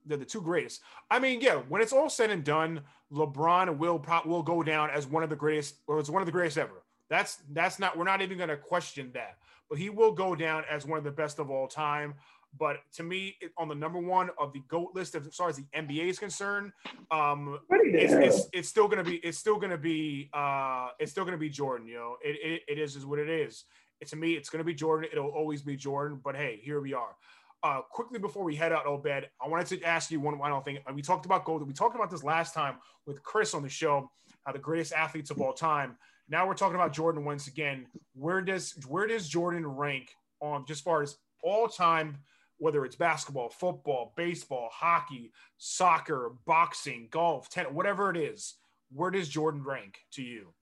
they're the two greatest. I mean, yeah, when it's all said and done, LeBron will will go down as one of the greatest, or as one of the greatest ever. That's that's not we're not even going to question that, but he will go down as one of the best of all time. But to me, on the number one of the goat list, as far as the NBA is concerned, um, it's, it's, it's, still gonna be it's still gonna be uh, it's still gonna be Jordan. You know, it, it, it is is what it is to me, it's going to be Jordan. It'll always be Jordan. But hey, here we are. Uh, quickly before we head out, Obed, I wanted to ask you one final thing. We talked about gold. We talked about this last time with Chris on the show, uh, the greatest athletes of all time. Now we're talking about Jordan once again. Where does where does Jordan rank on just far as all time, whether it's basketball, football, baseball, hockey, soccer, boxing, golf, tennis, whatever it is? Where does Jordan rank to you?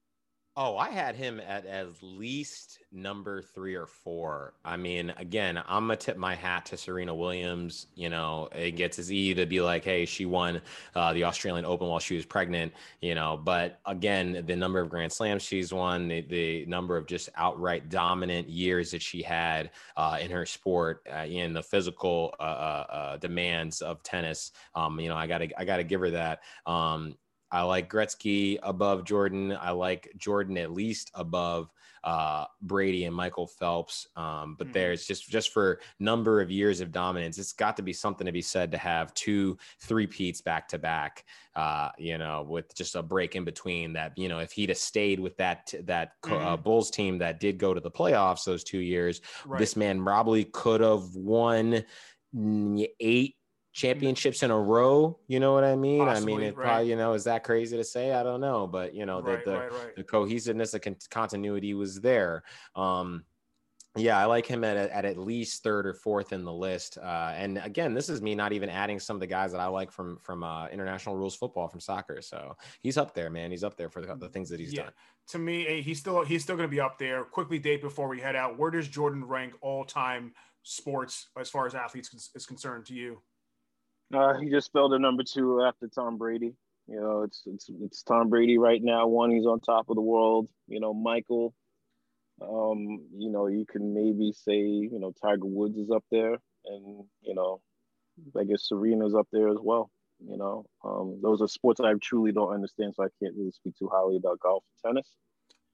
Oh, I had him at at least number three or four. I mean, again, I'm gonna tip my hat to Serena Williams. You know, it gets as easy to be like, hey, she won uh, the Australian Open while she was pregnant. You know, but again, the number of Grand Slams she's won, the, the number of just outright dominant years that she had uh, in her sport, uh, in the physical uh, uh, uh, demands of tennis. Um, you know, I gotta I gotta give her that. Um, I like Gretzky above Jordan. I like Jordan at least above uh, Brady and Michael Phelps. Um, but mm-hmm. there's just just for number of years of dominance, it's got to be something to be said to have two three peats back to back. Uh, you know, with just a break in between that. You know, if he'd have stayed with that that uh, mm-hmm. uh, Bulls team that did go to the playoffs those two years, right. this man probably could have won eight championships in a row. You know what I mean? Possibly, I mean, it right. probably, you know, is that crazy to say? I don't know, but you know, right, the, the, right, the, cohesiveness, the continuity was there. Um, yeah, I like him at, at at least third or fourth in the list. Uh, and again, this is me not even adding some of the guys that I like from from uh, international rules football from soccer. So he's up there, man. He's up there for the, the things that he's yeah. done. To me, he's still he's still going to be up there. Quickly, date before we head out. Where does Jordan rank all time sports as far as athletes is concerned to you? Uh, he just fell to number two after Tom Brady. You know, it's it's it's Tom Brady right now. One, he's on top of the world. You know, Michael. Um, you know, you can maybe say you know Tiger Woods is up there, and you know, I guess Serena's up there as well. You know, um, those are sports I truly don't understand, so I can't really speak too highly about golf and tennis.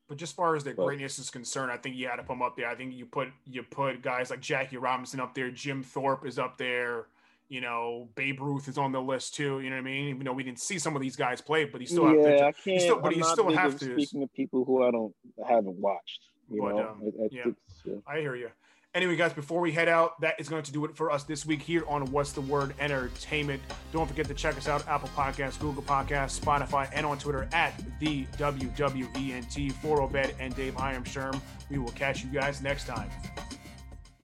But just as far as the greatness is concerned, I think you had to put them up there. I think you put you put guys like Jackie Robinson up there. Jim Thorpe is up there. You know, Babe Ruth is on the list too. You know what I mean? Even though we didn't see some of these guys play, but he still yeah, have to. I can't, still, but I'm he still have to. Speaking of people who I don't haven't watched, you but, know, um, I, I, yeah, yeah, I hear you. Anyway, guys, before we head out, that is going to do it for us this week here on What's the Word Entertainment. Don't forget to check us out Apple Podcasts, Google Podcasts, Spotify, and on Twitter at the WWENT for Obed and Dave. I am Sherm. We will catch you guys next time.